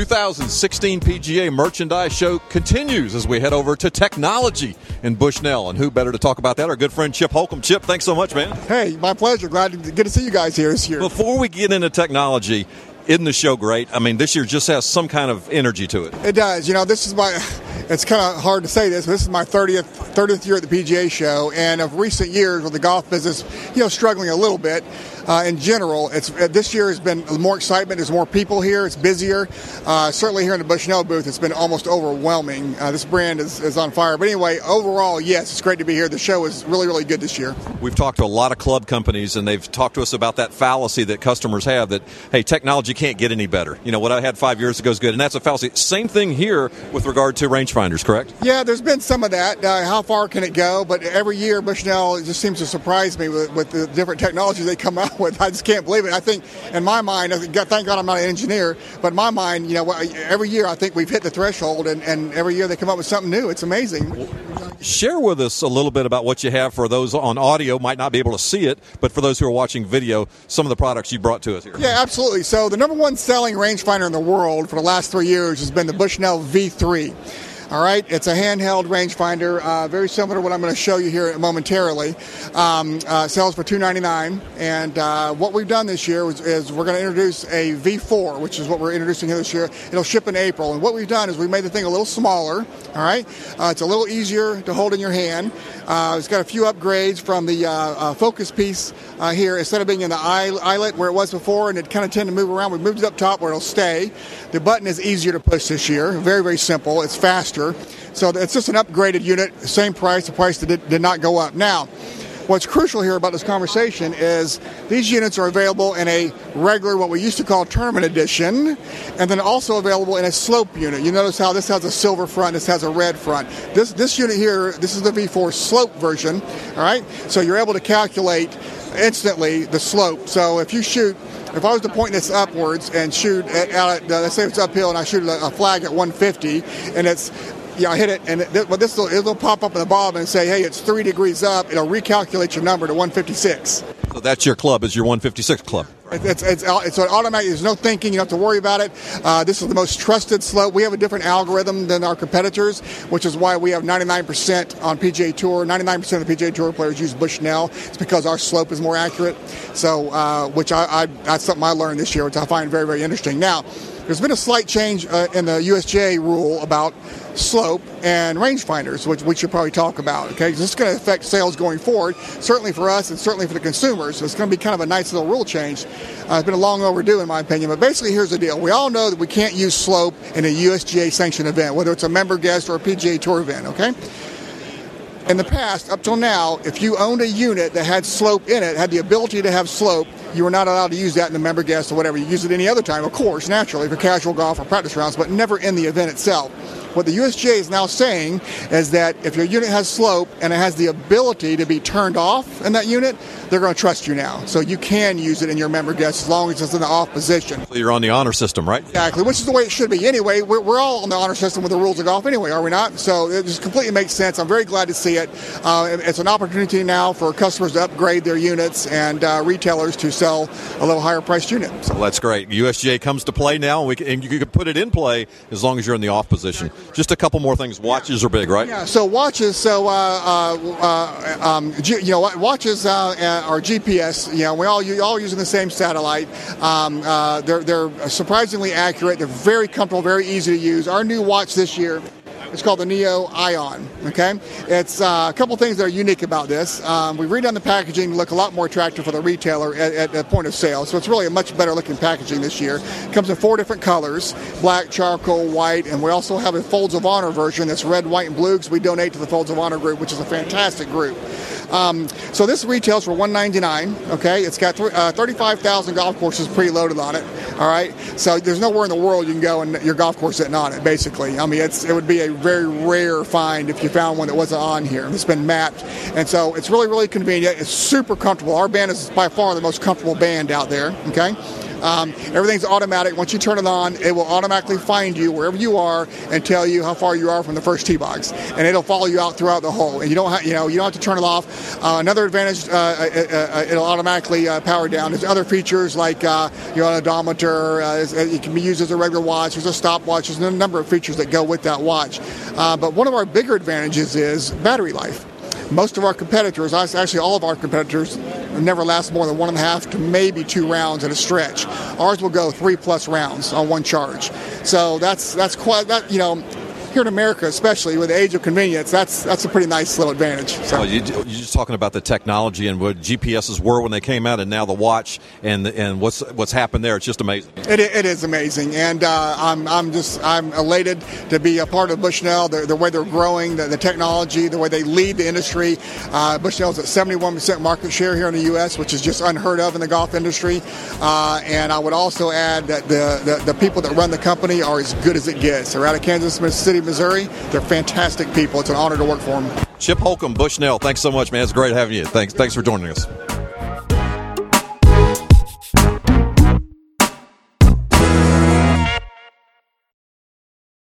2016 PGA Merchandise Show continues as we head over to technology in Bushnell. And who better to talk about that? Our good friend Chip Holcomb. Chip, thanks so much, man. Hey, my pleasure. Glad to get to see you guys here this year. Before we get into technology, isn't the show great? I mean, this year just has some kind of energy to it. It does. You know, this is my. It's kind of hard to say this, but this is my 30th 30th year at the PGA Show, and of recent years with the golf business, you know, struggling a little bit uh, in general. It's uh, this year has been more excitement. There's more people here. It's busier. Uh, certainly here in the Bushnell booth, it's been almost overwhelming. Uh, this brand is, is on fire. But anyway, overall, yes, it's great to be here. The show is really, really good this year. We've talked to a lot of club companies, and they've talked to us about that fallacy that customers have that hey, technology can't get any better. You know what I had five years ago is good, and that's a fallacy. Same thing here with regard to rangefinders, correct? Yeah, there's been some of that. Uh, how far can it go? But every year, Bushnell just seems to surprise me with, with the different technologies they come out with. I just can't believe it. I think, in my mind, thank God I'm not an engineer, but in my mind, you know, every year I think we've hit the threshold, and, and every year they come up with something new. It's amazing. Share with us a little bit about what you have for those on audio, might not be able to see it, but for those who are watching video, some of the products you brought to us here. Yeah, absolutely. So, the number one selling rangefinder in the world for the last three years has been the Bushnell V3. All right, it's a handheld rangefinder, uh, very similar to what I'm going to show you here momentarily. Um, uh, sells for $2.99, and uh, what we've done this year is, is we're going to introduce a V4, which is what we're introducing here this year. It'll ship in April, and what we've done is we made the thing a little smaller. All right, uh, it's a little easier to hold in your hand. Uh, it's got a few upgrades from the uh, focus piece here. Instead of being in the eye, eyelet where it was before, and it kind of tend to move around, we moved it up top where it'll stay. The button is easier to push this year. Very, very simple. It's faster. So it's just an upgraded unit, same price, the price did, did not go up. Now, what's crucial here about this conversation is these units are available in a regular, what we used to call tournament edition, and then also available in a slope unit. You notice how this has a silver front, this has a red front. This this unit here, this is the V4 slope version. All right, so you're able to calculate instantly the slope. So if you shoot if I was to point this upwards and shoot at, at uh, let's say it's uphill and I shoot a, a flag at 150 and it's yeah, I hit it, and it, well, this will it'll pop up in the bob and say, "Hey, it's three degrees up." It'll recalculate your number to 156. So that's your club, is your 156 club. It's, it's, it's an automatic. There's no thinking. You don't have to worry about it. Uh, this is the most trusted slope. We have a different algorithm than our competitors, which is why we have 99% on PGA Tour. 99% of the PGA Tour players use Bushnell. It's because our slope is more accurate. So, uh, which I, I, that's something I learned this year, which I find very, very interesting. Now, there's been a slight change uh, in the USGA rule about slope and rangefinders, which we should probably talk about. Okay, this is going to affect sales going forward, certainly for us and certainly for the consumers. So it's going to be kind of a nice little rule change. Uh, it's been a long overdue, in my opinion. But basically, here's the deal: we all know that we can't use slope in a USGA sanctioned event, whether it's a member guest or a PGA Tour event. Okay. In the past, up till now, if you owned a unit that had slope in it, had the ability to have slope, you were not allowed to use that in the member guest or whatever. You use it any other time, of course, naturally, for casual golf or practice rounds, but never in the event itself. What the USGA is now saying is that if your unit has slope and it has the ability to be turned off in that unit, they're going to trust you now. So you can use it in your member guest as long as it's in the off position. So you're on the honor system, right? Exactly, which is the way it should be. Anyway, we're, we're all on the honor system with the rules of golf anyway, are we not? So it just completely makes sense. I'm very glad to see it. Uh, it's an opportunity now for customers to upgrade their units and uh, retailers to sell a little higher priced unit. So well, that's great. USGA comes to play now, and, we can, and you can put it in play as long as you're in the off position. Just a couple more things. Watches are big, right? Yeah. So watches. So uh, uh, uh um, you know, watches uh, are GPS. You know, we all you all using the same satellite. Um, uh, they're they're surprisingly accurate. They're very comfortable, very easy to use. Our new watch this year it's called the Neo Ion. Okay, it's uh, a couple things that are unique about this. Um, we redone the packaging to look a lot more attractive for the retailer at, at the point of sale. So it's really a much better looking packaging this year. It comes in four different colors: black, charcoal, white, and we also have a Folds of Honor version that's red, white, and blue because we donate to the Folds of Honor group, which is a fantastic group. Um, so this retails for 199 Okay, it's got th- uh, 35,000 golf courses preloaded on it. All right, so there's nowhere in the world you can go and your golf course isn't on it. Basically, I mean, it would be a very rare find if you found one that wasn't on here. It's been mapped, and so it's really really convenient. It's super comfortable. Our band is by far the most comfortable band out there. Okay. Um, everything's automatic. Once you turn it on, it will automatically find you wherever you are and tell you how far you are from the first tee box, and it'll follow you out throughout the hole. And you don't, have, you know, you don't have to turn it off. Uh, another advantage, uh, uh, uh it'll automatically uh, power down. There's other features like uh, your odometer. it can be used as a regular watch. There's a stopwatch. There's a number of features that go with that watch. but one of our bigger advantages is battery life. Most of our competitors, actually all of our competitors, never lasts more than one and a half to maybe two rounds at a stretch. Ours will go three plus rounds on one charge. So that's that's quite that you know here in America, especially with the age of convenience, that's that's a pretty nice little advantage. So. Well, you, are just talking about the technology and what GPSs were when they came out, and now the watch and and what's what's happened there. It's just amazing. It, it is amazing, and uh, I'm I'm just I'm elated to be a part of Bushnell. The, the way they're growing, the, the, technology, the way they lead the industry. Uh, Bushnell's at 71% market share here in the U.S., which is just unheard of in the golf industry. Uh, and I would also add that the, the the people that run the company are as good as it gets. They're out of Kansas Missouri. They're fantastic people. It's an honor to work for them. Chip Holcomb, Bushnell, thanks so much, man. It's great having you. Thanks, thanks for joining us.